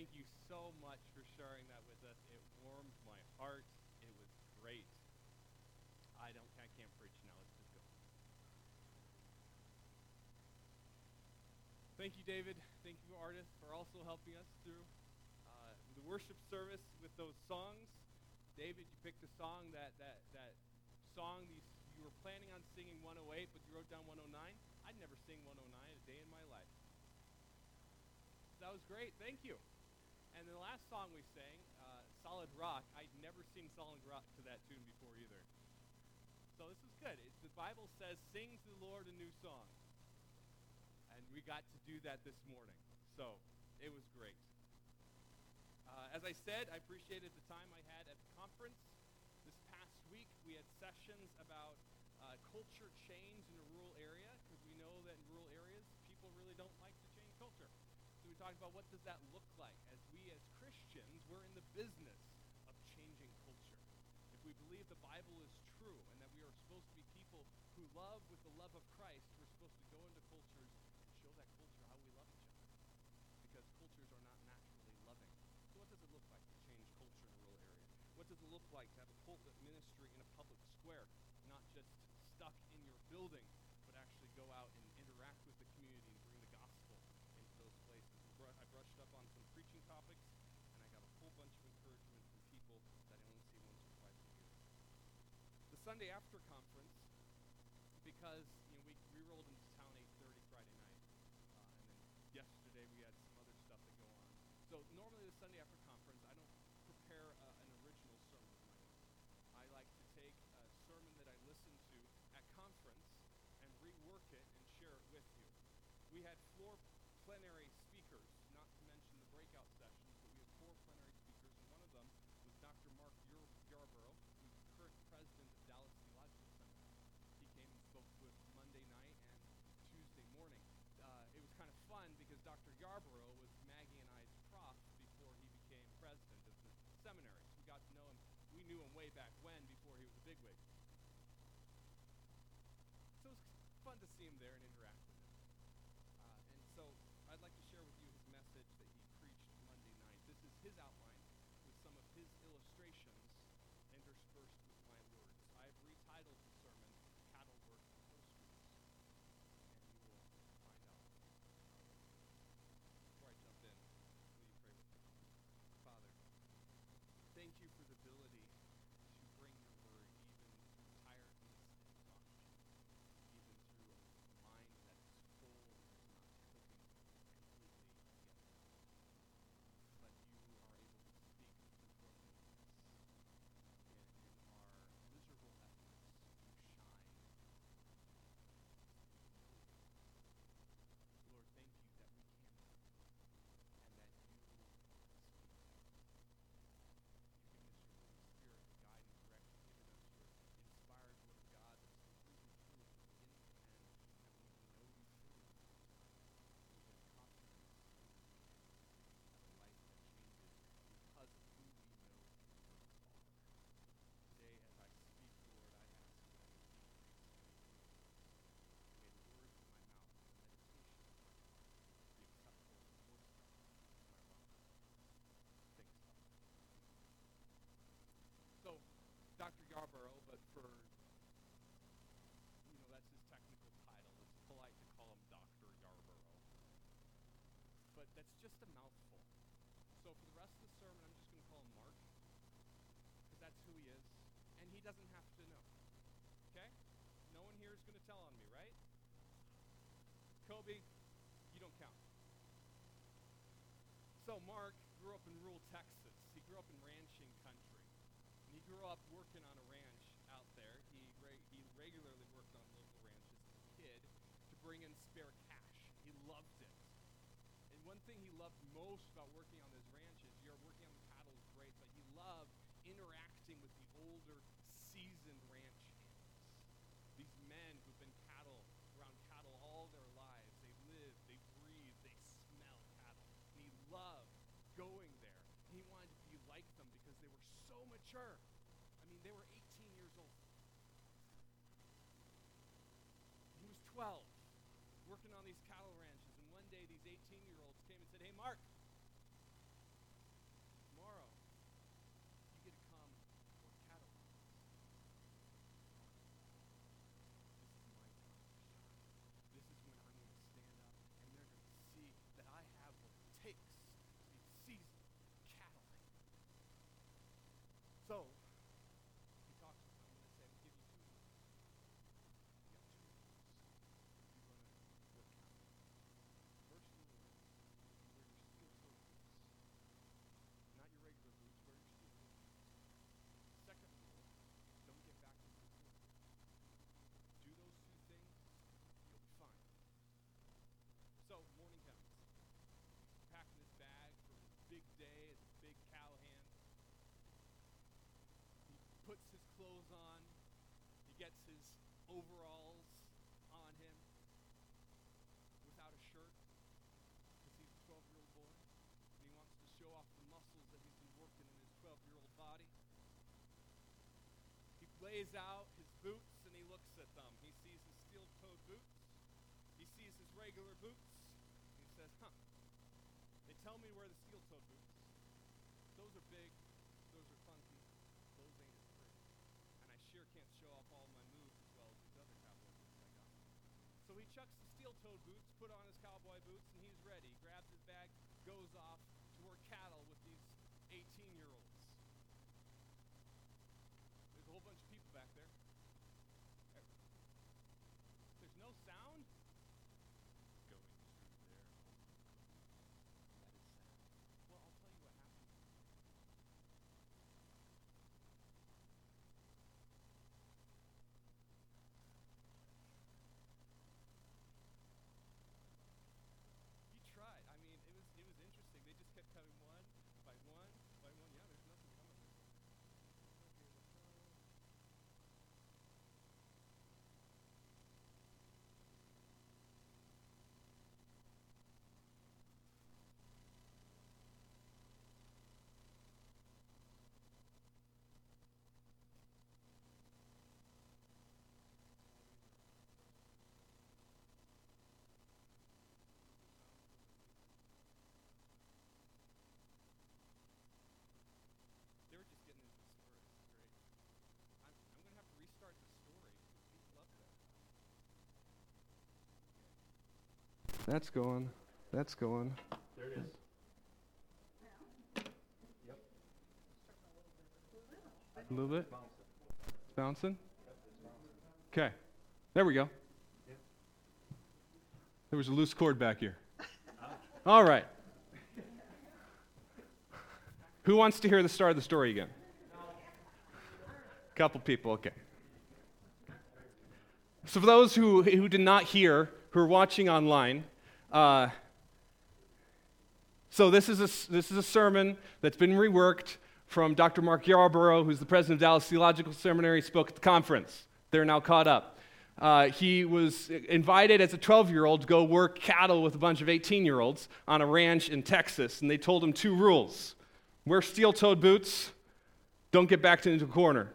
thank you so much for sharing that with us. It warmed my heart. It was great. I don't I can't preach now. Let's just go. Thank you, David. Thank you, artists, for also helping us through uh, the worship service with those songs. David, you picked a song that that that song you, you were planning on singing 108, but you wrote down 109. I'd never sing 109 a day in my life. That was great. Thank you. And the last song we sang, uh, Solid Rock, I'd never seen Solid Rock to that tune before either. So this is good. It, the Bible says, sing to the Lord a new song. And we got to do that this morning. So it was great. Uh, as I said, I appreciated the time I had at the conference. This past week, we had sessions about uh, culture change in a rural area because we know that in rural areas, people really don't like to change culture. So we talked about what does that look like as we as Christians, we're in the business of changing culture. If we believe the Bible is true and that we are supposed to be people who love with the love of Christ, we're supposed to go into cultures and show that culture how we love each other. Because cultures are not naturally loving. So what does it look like to change culture in a rural area? What does it look like to have a pulpit ministry in a public square, not just stuck in your building, but actually go out and interact with the community and bring the gospel into those places? I brushed up on some preaching topics, and I got a whole bunch of encouragement from people that I only see once or twice a year. The Sunday after conference, because you know we, we rolled into town 8:30 Friday night, uh, and then yesterday we had some other stuff that go on. So normally the Sunday after conference, I don't prepare uh, an original sermon of my own. I like to take a sermon that I listened to at conference and rework it and share it with you. We had floor plenary speakers, not to mention the breakout sessions, but we had four plenary speakers, and one of them was Dr. Mark Yarbrough, who's the current president of Dallas Theological Seminary. He came and spoke to us Monday night and Tuesday morning. Uh, it was kind of fun because Dr. Yarbrough was Maggie and I's prof before he became president of the seminary. So we got to know him. We knew him way back when, before he was a bigwig. So it was fun to see him there and interact with him. Uh, and so I'd like to share with you his message that he preached Monday night. This is his outline with some of his illustrations interspersed with my words. I have retitled the sermon Cattle Work Posters, and you will find out. Before I jump in, will you pray with me? Father, thank you for the ability to bring your word even through tiredness and exhaustion, even through a mind that is full and is not clicking completely together. But you are able to speak through brokenness and in our miserable efforts you shine. Lord, thank you that we can and that you speak. You've given us your Holy Spirit to guide and direct. You've given us your inspired Word of God that's completely true from beginning to end, and we know you truly. We have confidence in you. Have a life that changes because of who we know you are. Today, as I speak, Lord, I ask that you decrease me. May the words of my mouth and the meditation of my heart be acceptable in your sight, my rock. Thanks, Father. So, Dr. Yarbrough, but for, you know, that's his technical title. It's polite to call him Dr. Yarbrough. But that's just a mouthful. So for the rest of the sermon, I'm just going to call him Mark, because that's who he is, and he doesn't have to know. Okay? No one here is going to tell on me, right? Kobe, you don't count. So Mark grew up in rural Texas. He grew up in ranching country. And he grew up working on a ranch out there. He, re- he regularly worked on local ranches as a kid to bring in spare cash. He loved it. And one thing he loved most about working on those ranches, you're working on the cattle is great, but he loved interacting with the older, seasoned ranch hands. These men who've been cattle around cattle all their lives. They live, they breathe, they smell cattle. And he loved going there. And he wanted to be like them because they were so mature. I mean, they were 18 years old. He was 12, working on these cattle ranches. And one day, these 18 year olds came and said, Hey, Mark, So, he talks with them and they say, we'll give you two rules. You got two rules. You're going to work out. First rule is you wear your steel-toed boots. Not your regular boots, wear your steel-toed boots. Second rule, don't get back into the corner. Do those two things, you'll be fine. So, morning comes. He's packing his bag for his big day at the big cow hand. He puts his clothes on. He gets his overalls on him without a shirt because he's a 12 year old boy and he wants to show off the muscles that he's been working in his 12 year old body. He lays out his boots and he looks at them. He sees his steel toed boots, he sees his regular boots. He says, Huh, they tell me where the steel toed boots. Those are big, those are funky, those ain't as pretty. And I sure can't show off all my moves as well as these other cowboy boots I got. He chucks the steel toed boots, put on his cowboy boots, and he's ready. Grabs his bag, goes off to work cattle with these 18 year olds. There's a whole bunch of people back there. There. There's no sound going through their home. That is sad. Well, I'll tell you what happened. He tried. I mean, it was it was interesting. They just kept coming one by one by one. Yeah, there's nothing coming. Okay, we'll try. They were just getting into the story. It's great. I'm, I'm going to have to restart the story. He loved that. That's going. That's going. There it is. A little bit. It's bouncing. Okay. There we go. There was a loose cord back here. All right. Who wants to hear the start of the story again? A couple people, okay. So, for those who, who did not hear, who are watching online, uh, so this is, a, this is a sermon that's been reworked from Dr. Mark Yarbrough, who's the president of Dallas Theological Seminary, spoke at the conference. They're now caught up. Uh, he was invited as a 12 year old to go work cattle with a bunch of 18 year olds on a ranch in Texas, and they told him two rules wear steel toed boots, don't get backed into a corner.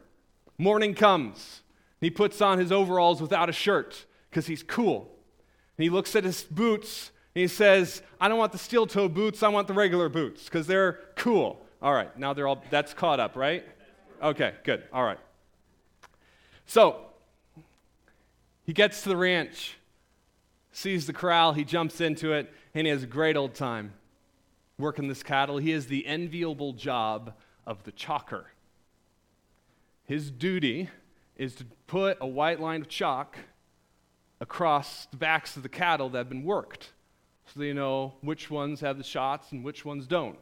Morning comes, he puts on his overalls without a shirt because he's cool. And he looks at his boots and he says, I don't want the steel toe boots, I want the regular boots because they're cool. All right, now they're all, that's caught up, right? Okay, good. All right. So, he gets to the ranch, sees the corral, he jumps into it, and he has a great old time working this cattle. He has the enviable job of the chalker. His duty is to put a white line of chalk across the backs of the cattle that have been worked so they know which ones have the shots and which ones don't.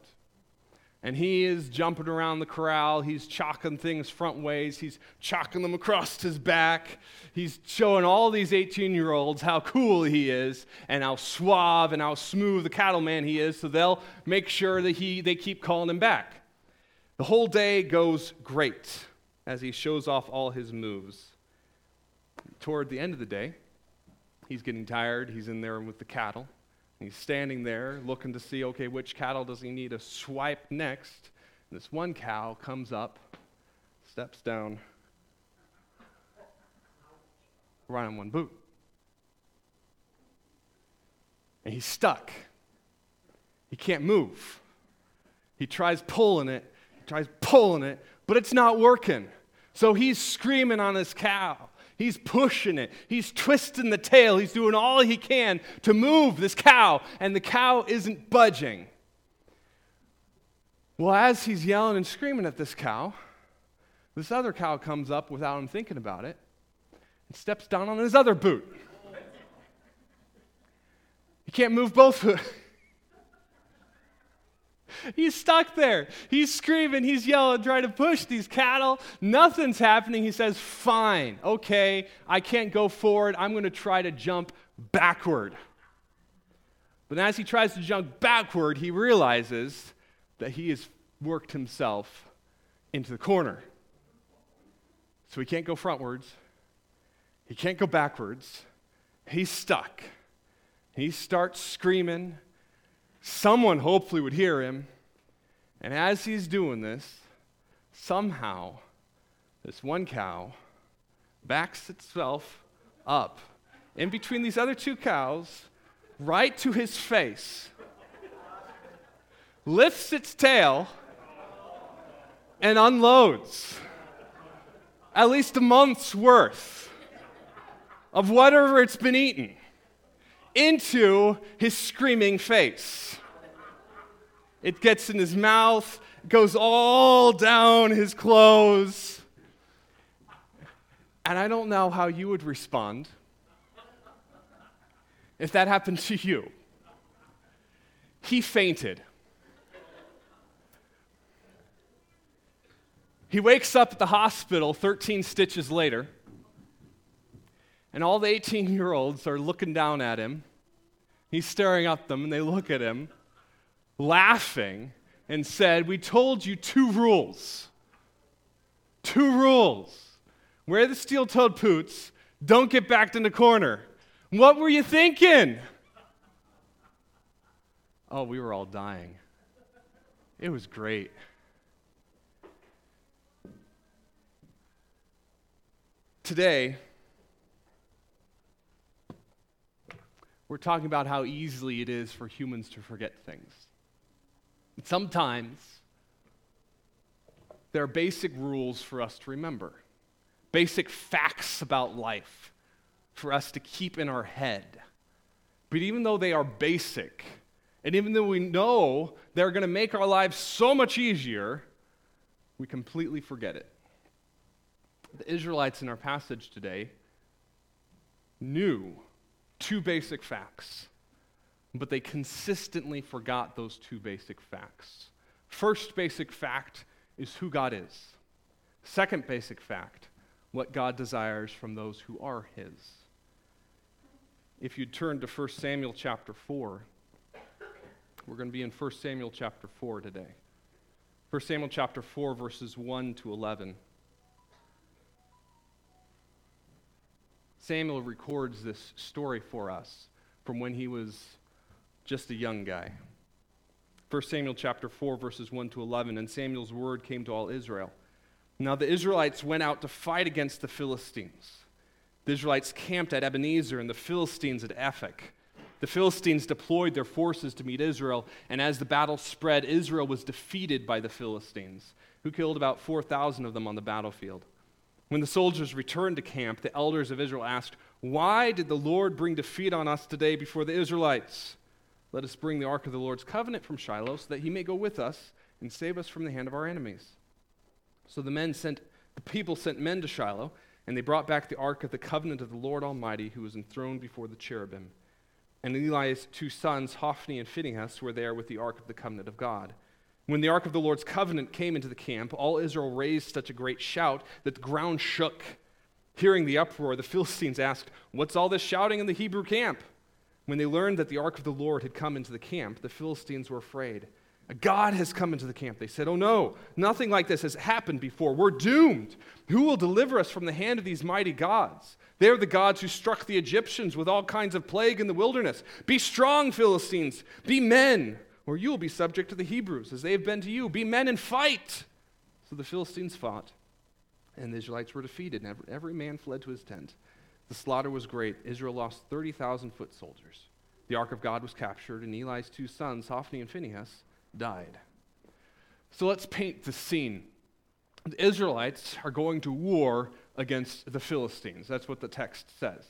And he is jumping around the corral. He's chalking things front ways. He's chalking them across his back. He's showing all these 18 year olds how cool he is and how suave and how smooth the cattleman he is, so they'll make sure that he, they keep calling him back. The whole day goes great as he shows off all his moves. Toward the end of the day, he's getting tired. He's in there with the cattle. He's standing there looking to see, okay, which cattle does he need to swipe next? And this one cow comes up, steps down, right on one boot. And he's stuck. He can't move. He tries pulling it, he tries pulling it, but it's not working. So he's screaming on this cow. He's pushing it. He's twisting the tail. He's doing all he can to move this cow, and the cow isn't budging. Well, as he's yelling and screaming at this cow, This other cow comes up without him thinking about it and steps down on his other boot. He can't move both. He's stuck there. He's screaming, he's yelling, trying to push these cattle. Nothing's happening. He says, Fine, okay, I can't go forward. I'm going to try to jump backward. But as he tries to jump backward, he realizes that he has worked himself into the corner. So he can't go frontwards, he can't go backwards. He's stuck. He starts screaming. Someone hopefully would hear him. And as he's doing this, somehow this one cow backs itself up in between these other two cows, right to his face, lifts its tail, and unloads at least a month's worth of whatever it's been eating into his screaming face. It gets in his mouth, goes all down his clothes. And I don't know how you would respond if that happened to you. He fainted. He wakes up at the hospital 13 stitches later, and all the 18 year olds are looking down at him. He's staring at them, and they look at him laughing, and said, We told you two rules. Two rules. Wear the steel toed boots, don't get backed in the corner. What were you thinking? Oh, we were all dying. It was great. Today, we're talking about how easily it is for humans to forget things. Sometimes there are basic rules for us to remember, basic facts about life for us to keep in our head. But even though they are basic, and even though we know they're going to make our lives so much easier, we completely forget it. The Israelites in our passage today knew two basic facts but they consistently forgot those two basic facts. First basic fact is who God is. Second basic fact, what God desires from those who are His. If you turn to 1 Samuel chapter 4, we're going to be in 1 Samuel chapter 4 today. 1 Samuel chapter 4, verses 1 to 11. Samuel records this story for us from when he was just a young guy. 1 Samuel chapter 4 verses 1 to 11 and Samuel's word came to all Israel. Now the Israelites went out to fight against the Philistines. The Israelites camped at Ebenezer and the Philistines at Aphek. The Philistines deployed their forces to meet Israel, and as the battle spread, Israel was defeated by the Philistines, who killed about 4,000 of them on the battlefield. When the soldiers returned to camp, the elders of Israel asked, Why did the Lord bring defeat on us today before the Israelites? Let us bring the ark of the Lord's covenant from Shiloh, so that he may go with us and save us from the hand of our enemies. So the men sent, the people sent men to Shiloh, and they brought back the ark of the covenant of the Lord Almighty, who was enthroned before the cherubim. And Eli's two sons, Hophni and Phinehas, were there with the ark of the covenant of God. When the ark of the Lord's covenant came into the camp, all Israel raised such a great shout that the ground shook. Hearing the uproar, the Philistines asked, What's all this shouting in the Hebrew camp? When they learned that the ark of the Lord had come into the camp, the Philistines were afraid. A God has come into the camp. They said, Oh no, nothing like this has happened before. We're doomed. Who will deliver us from the hand of these mighty gods? They are the gods who struck the Egyptians with all kinds of plague in the wilderness. Be strong, Philistines. Be men, or you will be subject to the Hebrews, as they have been to you. Be men and fight. So the Philistines fought, and the Israelites were defeated, and every, man fled to his tent. The slaughter was great. Israel lost 30,000 foot soldiers. The ark of God was captured, and Eli's two sons, Hophni and Phinehas, died. So let's paint the scene. The Israelites are going to war against the Philistines. That's what the text says.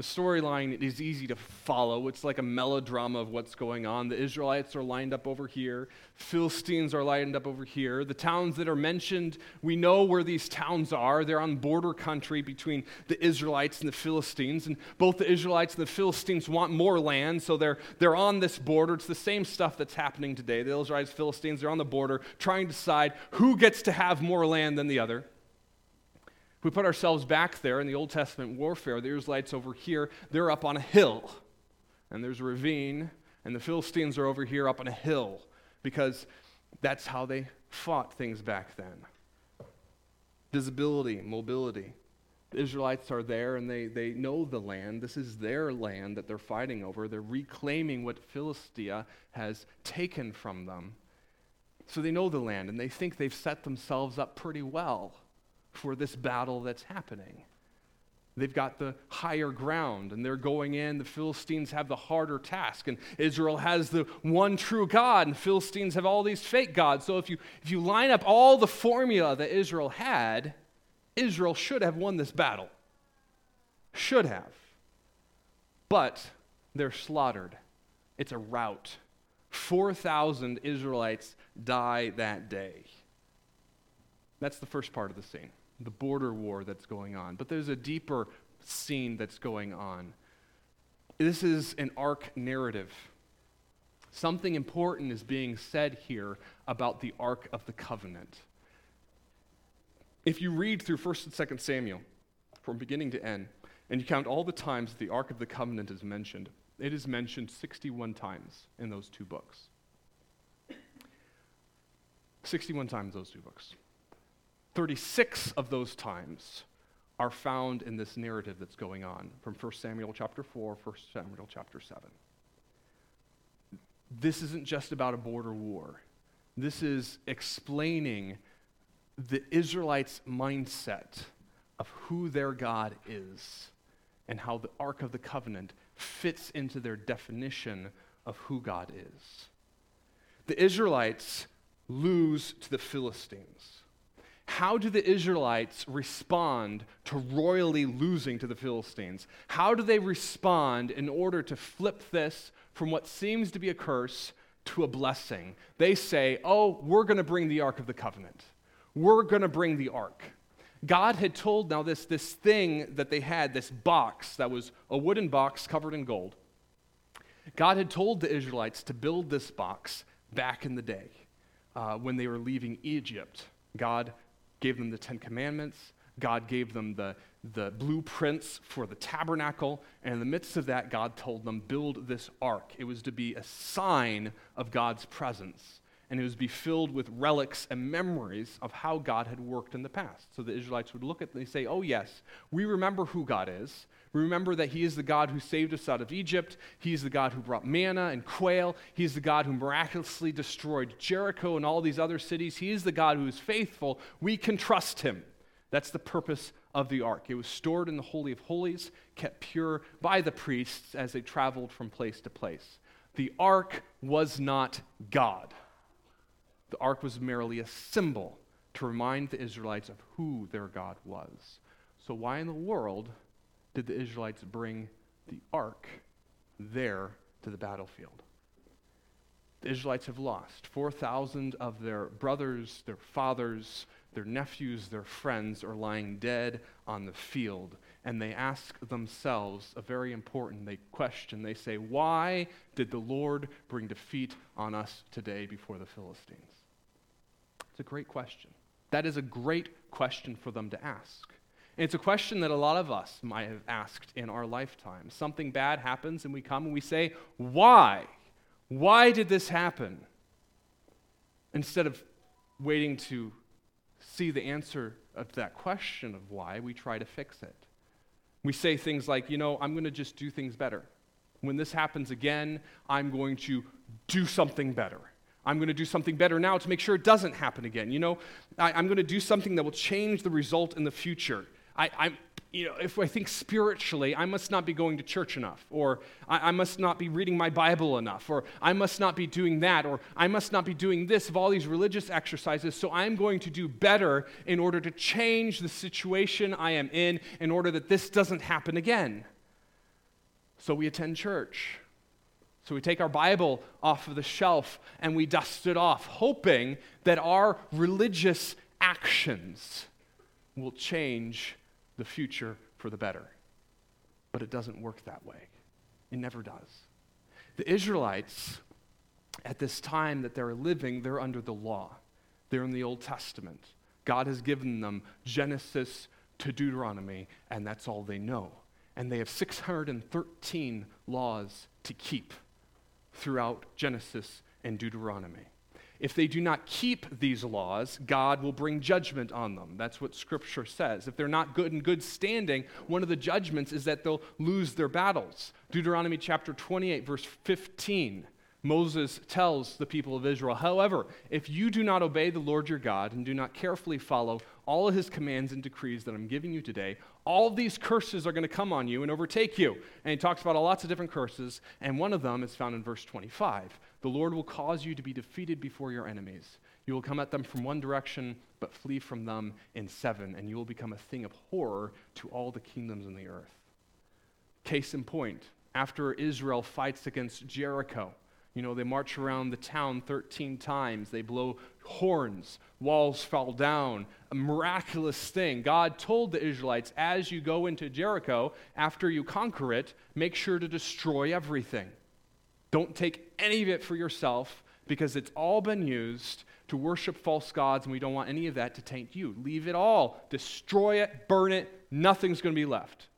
The storyline is easy to follow. It's like a melodrama of what's going on. The Israelites are lined up over here, Philistines are lined up over here. The towns that are mentioned, we know where these towns are. They're on border country between the Israelites and the Philistines. And both the Israelites and the Philistines want more land, so they're, they're on this border. It's the same stuff that's happening today. The Israelites, Philistines, they're on the border trying to decide who gets to have more land than the other. If we put ourselves back there in the Old Testament warfare, the Israelites over here, they're up on a hill, and there's a ravine, and the Philistines are over here up on a hill because that's how they fought things back then. Visibility, mobility. The Israelites are there and they, they know the land. This is their land that they're fighting over. They're reclaiming what Philistia has taken from them. So they know the land and they think they've set themselves up pretty well for this battle that's happening. They've got the higher ground and they're going in. The Philistines have the harder task, and Israel has the one true God, and Philistines have all these fake gods. So if you, if you line up all the formula that Israel had, Israel should have won this battle. Should have. But they're slaughtered. It's a rout. 4,000 Israelites die that day. That's the first part of the scene the border war that's going on. But there's a deeper scene that's going on. This is an ark narrative. Something important is being said here about the Ark of the Covenant. If you read through 1st and 2nd Samuel from beginning to end, and you count all the times the Ark of the Covenant is mentioned, it is mentioned 61 times in those two books. 61 times those two books. 36 of those times are found in this narrative that's going on from 1 Samuel chapter 4, 1 Samuel chapter 7. This isn't just about a border war. This is explaining the Israelites' mindset of who their God is and how the Ark of the Covenant fits into their definition of who God is. The Israelites lose to the Philistines. How do the Israelites respond to royally losing to the Philistines? How do they respond in order to flip this from what seems to be a curse to a blessing? They say, Oh, we're going to bring the Ark of the Covenant. We're going to bring the Ark. God had told now this, this thing that they had, this box that was a wooden box covered in gold. God had told the Israelites to build this box back in the day uh, when they were leaving Egypt. God gave them the Ten Commandments. God gave them the, the blueprints for the tabernacle. And in the midst of that, God told them, build this ark. It was to be a sign of God's presence. And it was to be filled with relics and memories of how God had worked in the past. So the Israelites would look at it and say, Oh, yes, we remember who God is. Remember that He is the God who saved us out of Egypt. He's the God who brought manna and quail. He's the God who miraculously destroyed Jericho and all these other cities. He is the God who is faithful. We can trust Him. That's the purpose of the ark. It was stored in the Holy of Holies, kept pure by the priests as they traveled from place to place. The ark was not God, the ark was merely a symbol to remind the Israelites of who their God was. So, why in the world did the Israelites bring the ark there to the battlefield. The Israelites have lost. 4,000 of their brothers, their fathers, their nephews, their friends are lying dead on the field. And they ask themselves a very important they question. They say, Why did the Lord bring defeat on us today before the Philistines? It's a great question. That is a great question for them to ask. It's a question that a lot of us might have asked in our lifetime. Something bad happens, and we come and we say, Why? Why did this happen? Instead of waiting to see the answer of that question of why, we try to fix it. We say things like, You know, I'm going to just do things better. When this happens again, I'm going to do something better. I'm going to do something better now to make sure it doesn't happen again. You know, I, am going to do something that will change the result in the future. I, I'm, you know, if I think spiritually, I must not be going to church enough, or I, I, must not be reading my Bible enough, or I must not be doing that, or I must not be doing this of all these religious exercises, so I'm going to do better in order to change the situation I am in, in order that this doesn't happen again. So we attend church. So we take our Bible off of the shelf and we dust it off, hoping that our religious actions will change the future for the better. But it doesn't work that way. It never does. The Israelites, at this time that they're living, they're under the law. They're in the Old Testament. God has given them Genesis to Deuteronomy, and that's all they know. And they have 613 laws to keep throughout Genesis and Deuteronomy. If they do not keep these laws, God will bring judgment on them. That's what Scripture says. If they're not good in good standing, one of the judgments is that they'll lose their battles. Deuteronomy chapter 28, verse 15. Moses tells the people of Israel, However, if you do not obey the Lord your God and do not carefully follow all of his commands and decrees that I'm giving you today, all these curses are going to come on you and overtake you. And he talks about lots of different curses, and one of them is found in verse 25. The Lord will cause you to be defeated before your enemies. You will come at them from one direction, but flee from them in seven, and you will become a thing of horror to all the kingdoms in the earth. Case in point, after Israel fights against Jericho, you know, they march around the town 13 times. They blow horns. Walls fall down. A miraculous thing. God told the Israelites, as you go into Jericho, after you conquer it, make sure to destroy everything. Don't take any of it for yourself because it's all been used to worship false gods, and we don't want any of that to taint you. Leave it all. Destroy it, burn it. Nothing's going to be left.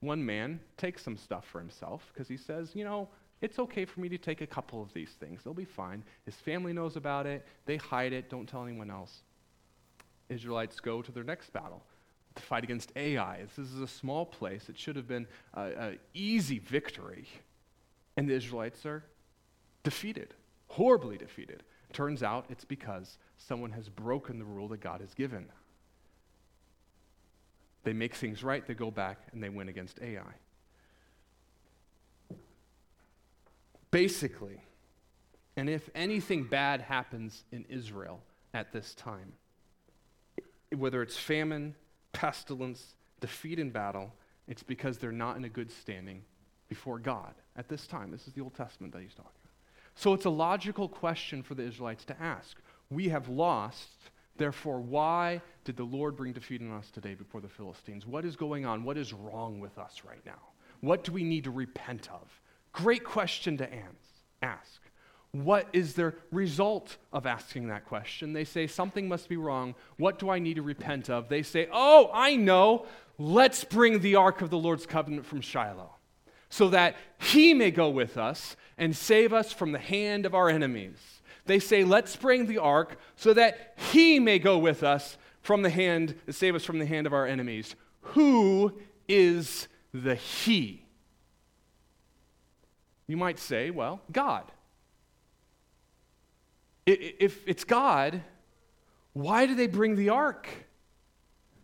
One man takes some stuff for himself because he says, you know, it's okay for me to take a couple of these things. They'll be fine. His family knows about it. They hide it. Don't tell anyone else. Israelites go to their next battle to fight against Ai. This is a small place. It should have been an easy victory. And the Israelites are defeated, horribly defeated. Turns out it's because someone has broken the rule that God has given. They make things right, they go back, and they win against Ai. Basically, and if anything bad happens in Israel at this time, whether it's famine, pestilence, defeat in battle, it's because they're not in a good standing before God at this time. This is the Old Testament that he's talking about. So it's a logical question for the Israelites to ask. We have lost, therefore, why did the Lord bring defeat on us today before the Philistines? What is going on? What is wrong with us right now? What do we need to repent of? Great question to ask. What is the result of asking that question? They say, Something must be wrong. What do I need to repent of? They say, Oh, I know. Let's bring the ark of the Lord's covenant from Shiloh so that he may go with us and save us from the hand of our enemies. They say, Let's bring the ark so that he may go with us from the hand, save us from the hand of our enemies. Who is the he? You might say, well, God. If it's God, why do they bring the ark?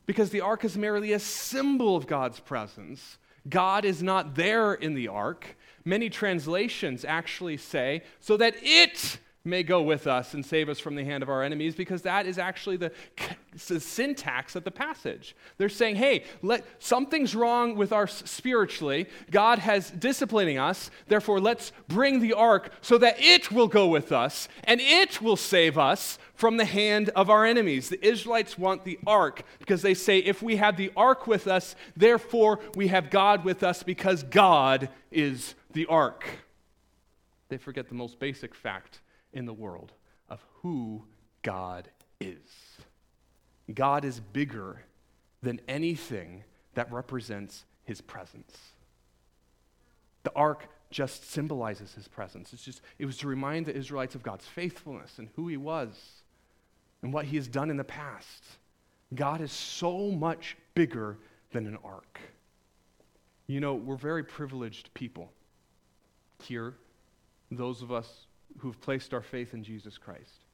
Because the ark is merely a symbol of God's presence. God is not there in the ark. Many translations actually say, so that it may go with us and save us from the hand of our enemies because that is actually the, the syntax of the passage. They're saying, hey, let, something's wrong with our spiritually. God has disciplining us. Therefore, let's bring the ark so that it will go with us and it will save us from the hand of our enemies. The Israelites want the ark because they say, if we have the ark with us, therefore we have God with us because God is the ark. They forget the most basic fact in the world of who God is. God is bigger than anything that represents his presence. The ark just symbolizes his presence. It's just it was to remind the Israelites of God's faithfulness and who he was and what he has done in the past. God is so much bigger than an ark. You know, we're very privileged people here, those of us who've placed our faith in Jesus Christ.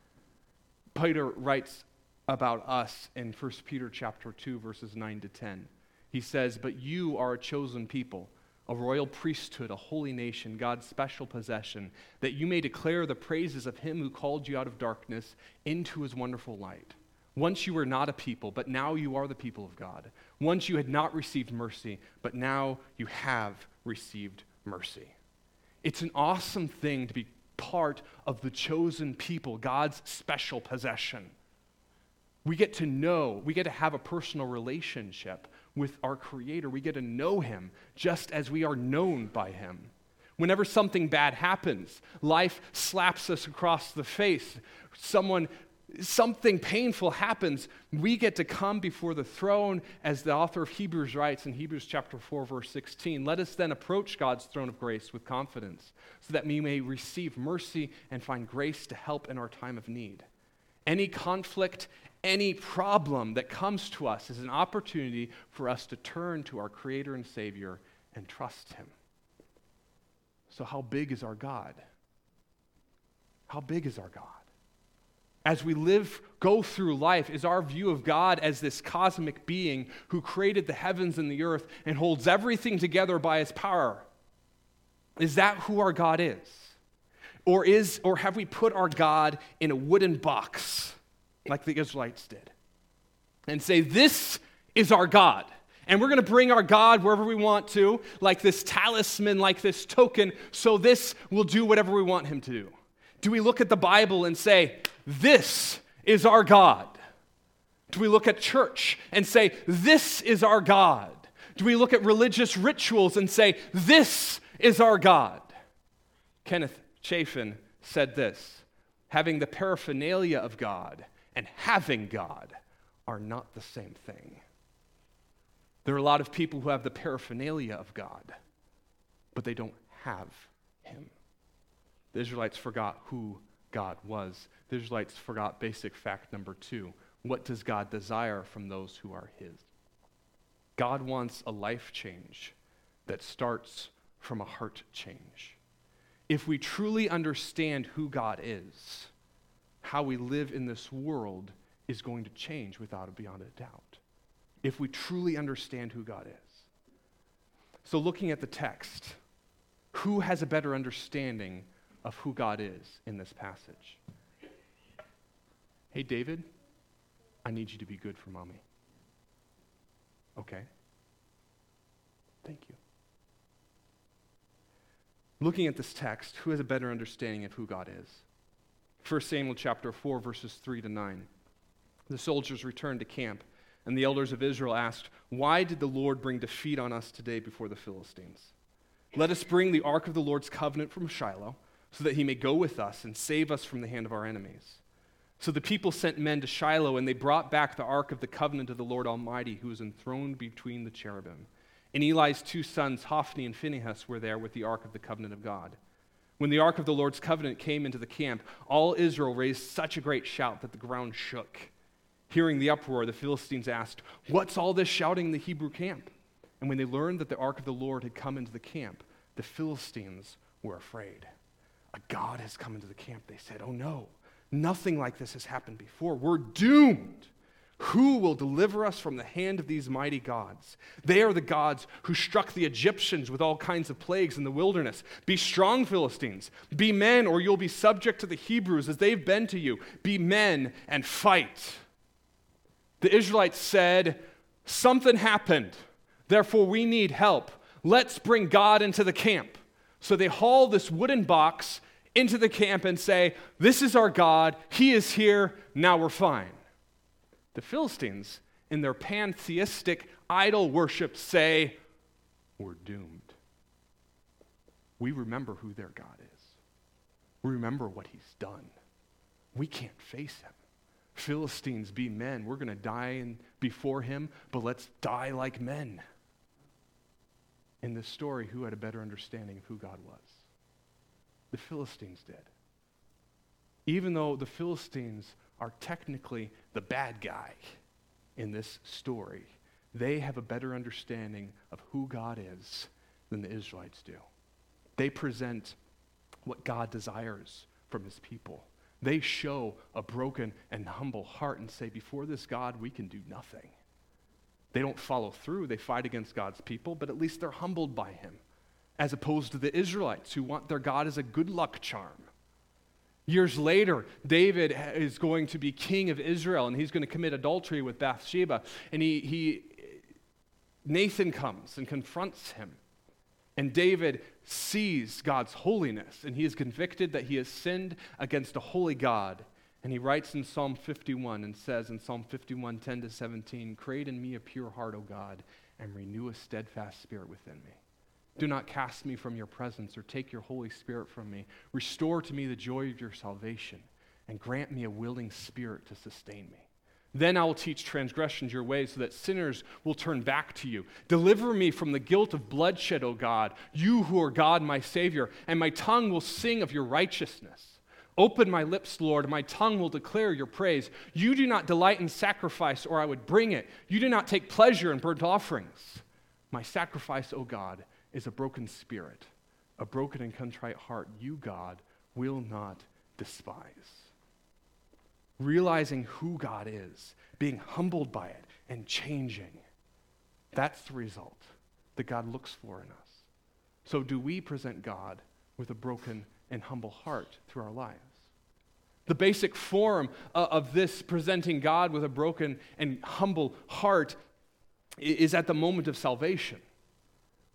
Peter writes about us in 1 Peter chapter 2 verses 9 to 10. He says, "But you are a chosen people, a royal priesthood, a holy nation, God's special possession, that you may declare the praises of him who called you out of darkness into his wonderful light." Once you were not a people, but now you are the people of God. Once you had not received mercy, but now you have received mercy. It's an awesome thing to be part of the chosen people, God's special possession. We get to know, we get to have a personal relationship with our Creator. We get to know Him just as we are known by Him. Whenever something bad happens, life slaps us across the face, someone something painful happens, we get to come before the throne as the author of Hebrews writes in Hebrews chapter 4 verse 16. Let us then approach God's throne of grace with confidence so that we may receive mercy and find grace to help in our time of need. Any conflict, any problem that comes to us is an opportunity for us to turn to our creator and savior and trust him. So how big is our God? How big is our God? As we live, go through life, is our view of God as this cosmic being who created the heavens and the earth and holds everything together by his power. Is that who our God is? Or, is, or have we put our God in a wooden box like the Israelites did and say, This is our God? And we're going to bring our God wherever we want to, like this talisman, like this token, so this will do whatever we want him to do. Do we look at the Bible and say, this is our God? Do we look at church and say, This is our God? Do we look at religious rituals and say, This is our God? Kenneth Chafin said this having the paraphernalia of God and having God are not the same thing. There are a lot of people who have the paraphernalia of God, but they don't have Him. The Israelites forgot who God was. The Israelites forgot basic fact number two. What does God desire from those who are His? God wants a life change that starts from a heart change. If we truly understand who God is, how we live in this world is going to change without a beyond a doubt. If we truly understand who God is. So, looking at the text, who has a better understanding of who God is in this passage. Hey, David, I need you to be good for mommy. Okay. Thank you. Looking at this text, who has a better understanding of who God is? 1 Samuel chapter 4, verses 3 to 9. The soldiers returned to camp, and the elders of Israel asked, Why did the Lord bring defeat on us today before the Philistines? Let us bring the ark of the Lord's covenant from Shiloh so that he may go with us and save us from the hand of our enemies. So the people sent men to Shiloh, and they brought back the ark of the covenant of the Lord Almighty, who was enthroned between the cherubim. And Eli's two sons, Hophni and Phinehas, were there with the ark of the covenant of God. When the ark of the Lord's covenant came into the camp, all Israel raised such a great shout that the ground shook. Hearing the uproar, the Philistines asked, What's all this shouting in the Hebrew camp? And when they learned that the ark of the Lord had come into the camp, the Philistines were afraid a God has come into the camp. They said, Oh no, nothing like this has happened before. We're doomed. Who will deliver us from the hand of these mighty gods? They are the gods who struck the Egyptians with all kinds of plagues in the wilderness. Be strong, Philistines. Be men, or you'll be subject to the Hebrews as they've been to you. Be men and fight. The Israelites said, Something happened. Therefore, we need help. Let's bring God into the camp. So they haul this wooden box into the camp and say, This is our God. He is here. Now we're fine. The Philistines, in their pantheistic idol worship, say, We're doomed. We remember who their God is, we remember what he's done. We can't face him. Philistines, be men. We're going to die in, before him, but let's die like men in this story who had a better understanding of who God was? The Philistines did. Even though the Philistines are technically the bad guy in this story, they have a better understanding of who God is than the Israelites do. They present what God desires from his people. They show a broken and humble heart and say, Before this God, we can do nothing. They don't follow through, they fight against God's people, but at least they're humbled by him, as opposed to the Israelites who want their God as a good luck charm. Years later, David is going to be king of Israel and he's going to commit adultery with Bathsheba. And he, he, Nathan comes and confronts him. And David sees God's holiness, and he is convicted that he has sinned against a holy God. And he writes in Psalm 51 and says in Psalm 51, 10 to 17, Create in me a pure heart, O God, and renew a steadfast spirit within me. Do not cast me from your presence or take your Holy Spirit from me. Restore to me the joy of your salvation and grant me a willing spirit to sustain me. Then I will teach transgressions your ways so that sinners will turn back to you. Deliver me from the guilt of bloodshed, O God, you who are God, my Savior, and my tongue will sing of your righteousness. Open my lips, Lord, my tongue will declare your praise. You do not delight in sacrifice, or I would bring it. You do not take pleasure in burnt offerings. My sacrifice, O God, is a broken spirit, a broken and contrite heart. You, God, will not despise realizing who God is, being humbled by it, and changing. That's the result that God looks for in us. So, do we present God with a broken and humble heart through our lives? The basic form of this presenting God with a broken and humble heart is at the moment of salvation.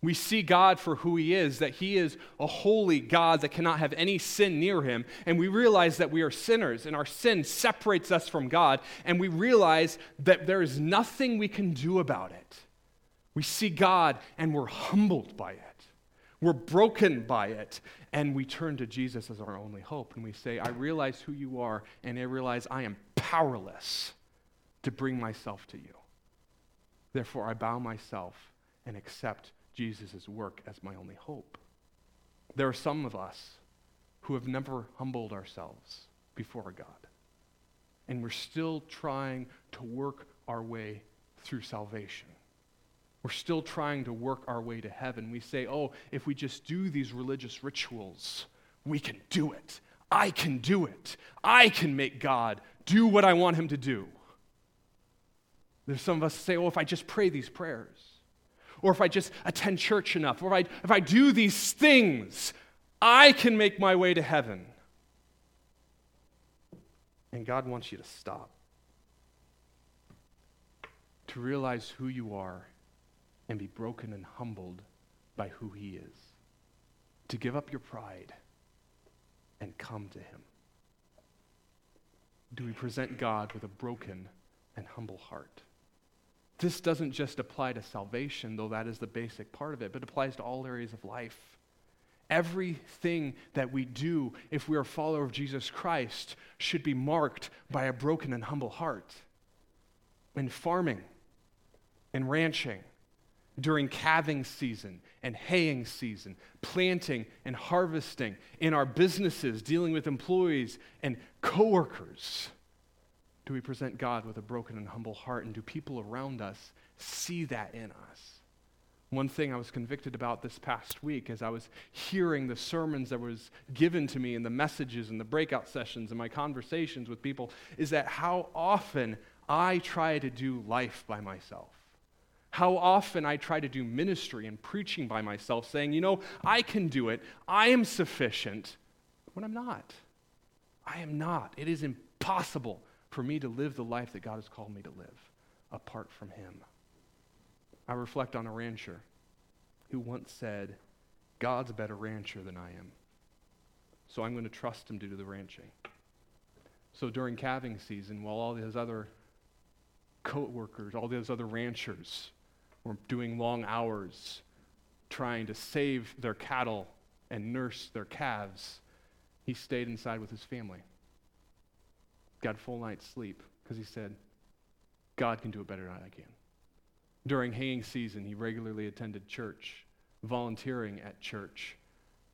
We see God for who He is, that He is a holy God that cannot have any sin near Him. And we realize that we are sinners and our sin separates us from God. And we realize that there is nothing we can do about it. We see God and we're humbled by it. We're broken by it. And we turn to Jesus as our only hope. And we say, I realize who you are, and I realize I am powerless to bring myself to you. Therefore, I bow myself and accept Jesus' work as my only hope. There are some of us who have never humbled ourselves before God. And we're still trying to work our way through salvation. We're still trying to work our way to heaven. We say, oh, if we just do these religious rituals, we can do it. I can do it. I can make God do what I want him to do. There's some of us say, oh, if I just pray these prayers, or if I just attend church enough, or if I, if I do these things, I can make my way to heaven. And God wants you to stop, to realize who you are and be broken and humbled by who He is, to give up your pride and come to Him. Do we present God with a broken and humble heart? This doesn't just apply to salvation, though that is the basic part of it, but applies to all areas of life. Everything that we do, if we are a follower of Jesus Christ, should be marked by a broken and humble heart. In farming, in ranching, during calving season and haying season, planting and harvesting, in our businesses, dealing with employees and coworkers do we present God with a broken and humble heart? And do people around us see that in us? One thing I was convicted about this past week as I was hearing the sermons that was given to me and the messages and the breakout sessions and my conversations with people is that how often I try to do life by myself. How often I try to do ministry and preaching by myself, saying, you know, I can do it, I am sufficient, when I'm not. I am not. It is impossible for me to live the life that God has called me to live apart from Him. I reflect on a rancher who once said, God's a better rancher than I am. So I'm going to trust him to do the ranching. So during calving season, while all these other co-workers, all those other ranchers were doing long hours trying to save their cattle and nurse their calves, he stayed inside with his family got full night's sleep because he said, God can do it better than I can. During haying season, he regularly attended church, volunteering at church.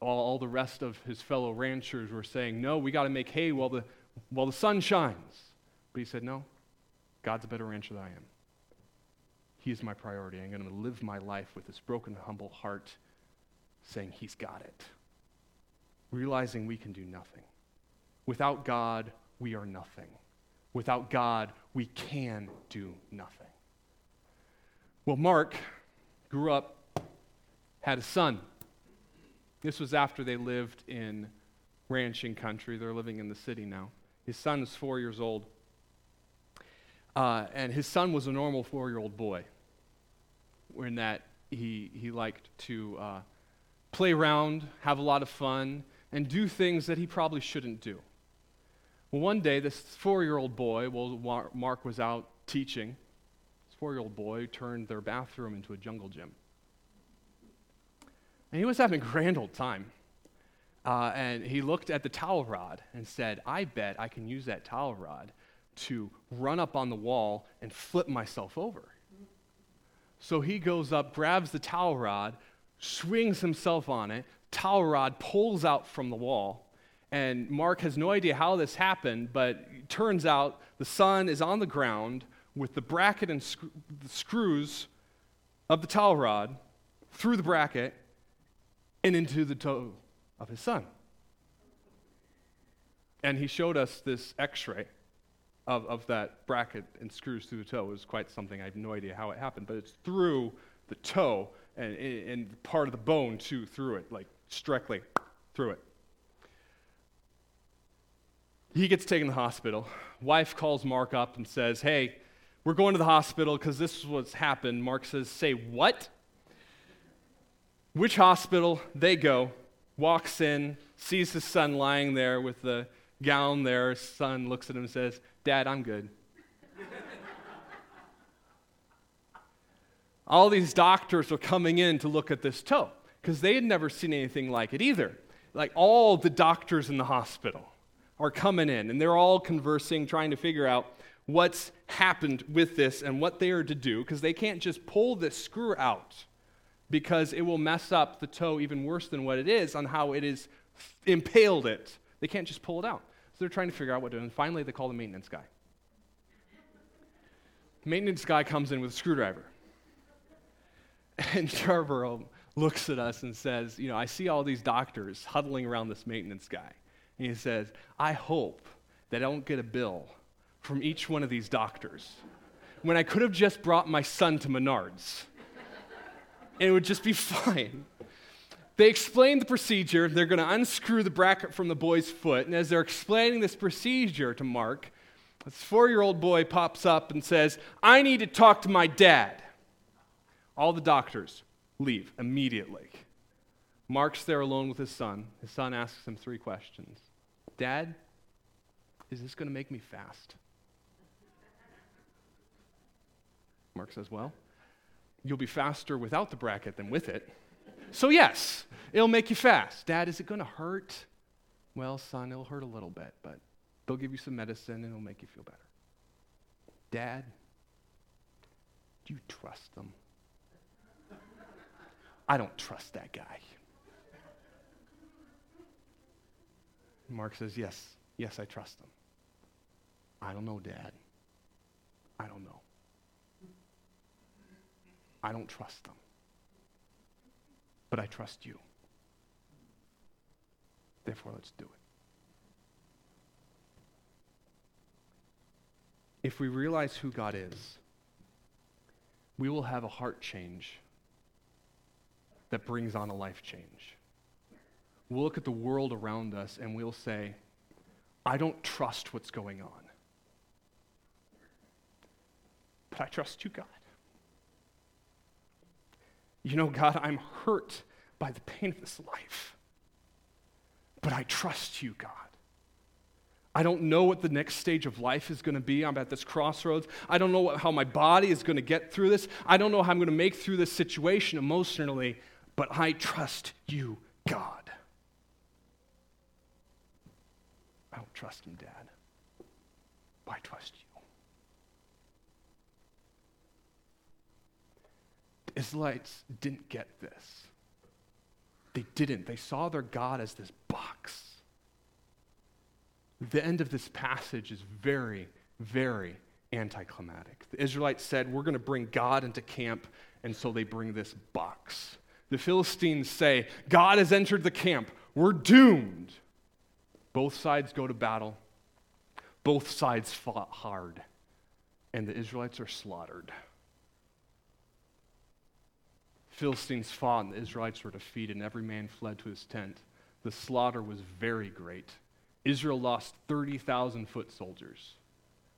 All, all the rest of his fellow ranchers were saying, No, we got to make hay while the, while the sun shines. But he said, No, God's a better rancher than I am. He is my priority. I'm going to live my life with this broken, humble heart, saying, He's got it. Realizing we can do nothing. Without God, we are nothing. Without God, we can do nothing. Well, Mark grew up, had a son. This was after they lived in ranching country. They're living in the city now. His son is four years old. Uh, and his son was a normal four year old boy, in that he, he liked to uh, play around, have a lot of fun, and do things that he probably shouldn't do. Well, one day, this four year old boy, while Mark was out teaching, this four year old boy turned their bathroom into a jungle gym. And he was having a grand old time. Uh, and he looked at the towel rod and said, I bet I can use that towel rod to run up on the wall and flip myself over. So he goes up, grabs the towel rod, swings himself on it, towel rod pulls out from the wall. And Mark has no idea how this happened, but turns out the son is on the ground with the bracket and sc- the screws of the towel rod through the bracket and into the toe of his son. And he showed us this x ray of, of that bracket and screws through the toe. Was quite something. I have no idea how it happened, but it's through the toe and, and part of the bone, too, through it, like directly through it. He gets taken to the hospital. Wife calls Mark up and says, Hey, we're going to the hospital because this is what's happened. Mark says, Say what? Which hospital? They go, walks in, sees his son lying there with the gown there. His son looks at him and says, Dad, I'm good. All these doctors are coming in to look at this toe because they had never seen anything like it either. Like all the doctors in the hospital are coming in and they're all conversing, trying to figure out what's happened with this and what they are to do because they can't just pull this screw out because it will mess up the toe even worse than what it is on how it is impaled it. They can't just pull it out. So they're trying to figure out what to do. And finally, they call the maintenance guy. maintenance guy comes in with a screwdriver. And Yarbrough looks at us and says, You know, I see all these doctors huddling around this maintenance guy. And he says, I hope that I don't get a bill from each one of these doctors when I could have just brought my son to Menards and it would just be fine. They explain the procedure. They're going to unscrew the bracket from the boy's foot. And as they're explaining this procedure to Mark, this four year old boy pops up and says, I need to talk to my dad. All the doctors leave immediately. Mark's there alone with his son. His son asks him three questions Dad, is this going to make me fast? Mark says, Well, You'll be faster without the bracket than with it. So, yes, it'll make you fast. Dad, is it going to hurt? Well, son, it'll hurt a little bit, but they'll give you some medicine and it'll make you feel better. Dad, do you trust them? I don't trust that guy. Mark says, Yes, yes, I trust them. I don't know, Dad. I don't know. I don't trust them. But I trust you. Therefore, let's do it. If we realize who God is, we will have a heart change that brings on a life change. We'll look at the world around us and we'll say, I don't trust what's going on. But I trust you, God. You know, God, I'm hurt by the pain of this life, but I trust you, God. I don't know what the next stage of life is going to be. I'm at this crossroads. I don't know what, how my body is going to get through this. I don't know how I'm going to make through this situation emotionally, but I trust you, God. I don't trust him, Dad, I trust you. Israelites didn't get this. They didn't. They saw their God as this box. The end of this passage is very, very anticlimactic. The Israelites said, We're going to bring God into camp, and so they bring this box. The Philistines say, God has entered the camp. We're doomed. Both sides go to battle. Both sides fought hard, and the Israelites are slaughtered. Philistines fought and the Israelites were defeated, and every man fled to his tent. The slaughter was very great. Israel lost 30,000 foot soldiers.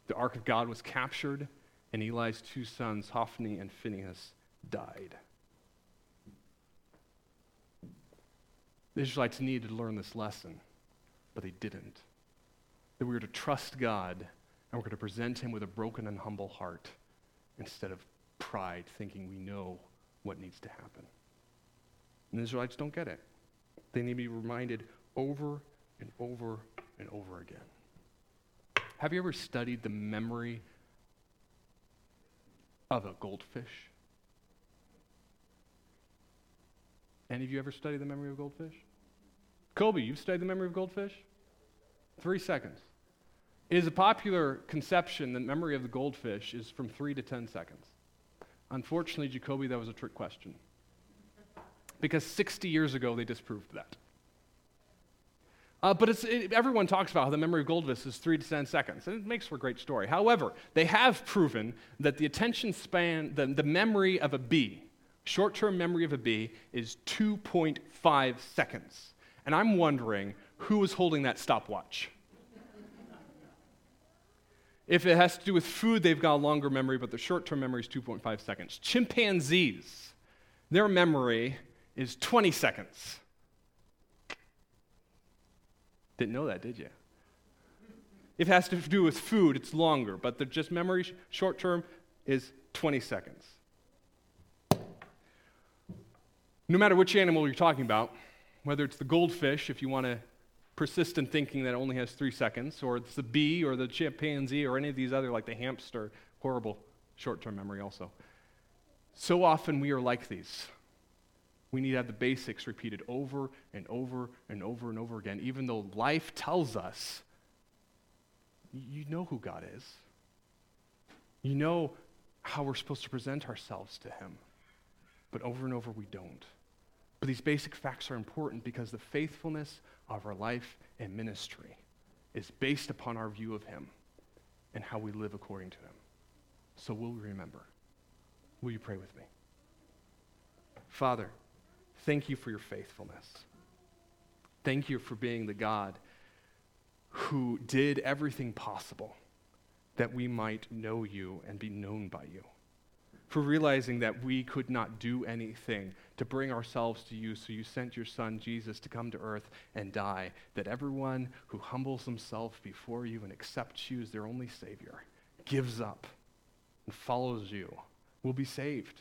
The ark of God was captured, and Eli's two sons, Hophni and Phinehas, died. The Israelites needed to learn this lesson, but they didn't. That we were to trust God and we're going to present Him with a broken and humble heart instead of pride, thinking we know what needs to happen. And the Israelites don't get it. They need to be reminded over and over and over again. Have you ever studied the memory of a goldfish? Any of you ever studied the memory of goldfish? Kobe, you've studied the memory of goldfish? Three seconds. It is a popular conception that memory of the goldfish is from three to ten seconds. Unfortunately, Jacoby, that was a trick question. Because 60 years ago, they disproved that. Uh, but it, everyone talks about how the memory of goldfish is three to 10 seconds, and it makes for a great story. However, they have proven that the attention span, the, the memory of a bee, short term memory of a bee, is 2.5 seconds. And I'm wondering who is holding that stopwatch? If it has to do with food, they've got a longer memory, but their short term memory is 2.5 seconds. Chimpanzees, their memory is 20 seconds. Didn't know that, did you? If it has to do with food, it's longer, but the just memory short term is 20 seconds. No matter which animal you're talking about, whether it's the goldfish, if you want to persistent thinking that only has three seconds, or it's the bee or the chimpanzee or any of these other, like the hamster, horrible short term memory also. So often we are like these. We need to have the basics repeated over and over and over and over again, even though life tells us you know who God is. You know how we're supposed to present ourselves to Him. But over and over, we don't. But these basic facts are important because the faithfulness of our life and ministry is based upon our view of Him and how we live according to Him. So will we remember? Will you pray with me? Father, thank you for your faithfulness. Thank you for being the God who did everything possible that we might know you and be known by you for realizing that we could not do anything to bring ourselves to you, so you sent your Son, Jesus, to come to earth and die, that everyone who humbles himself before you and accepts you as their only Savior, gives up, and follows you, will be saved.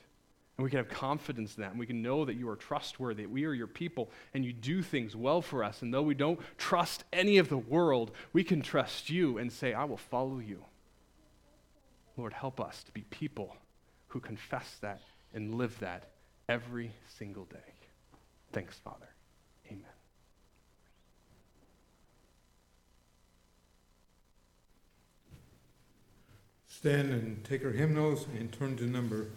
And we can have confidence in that, and we can know that you are trustworthy, that we are your people, and you do things well for us. And though we don't trust any of the world, we can trust you and say, I will follow you. Lord, help us to be people who confess that and live that every single day. Thanks, Father. Amen. Stand and take our hymnals and turn to number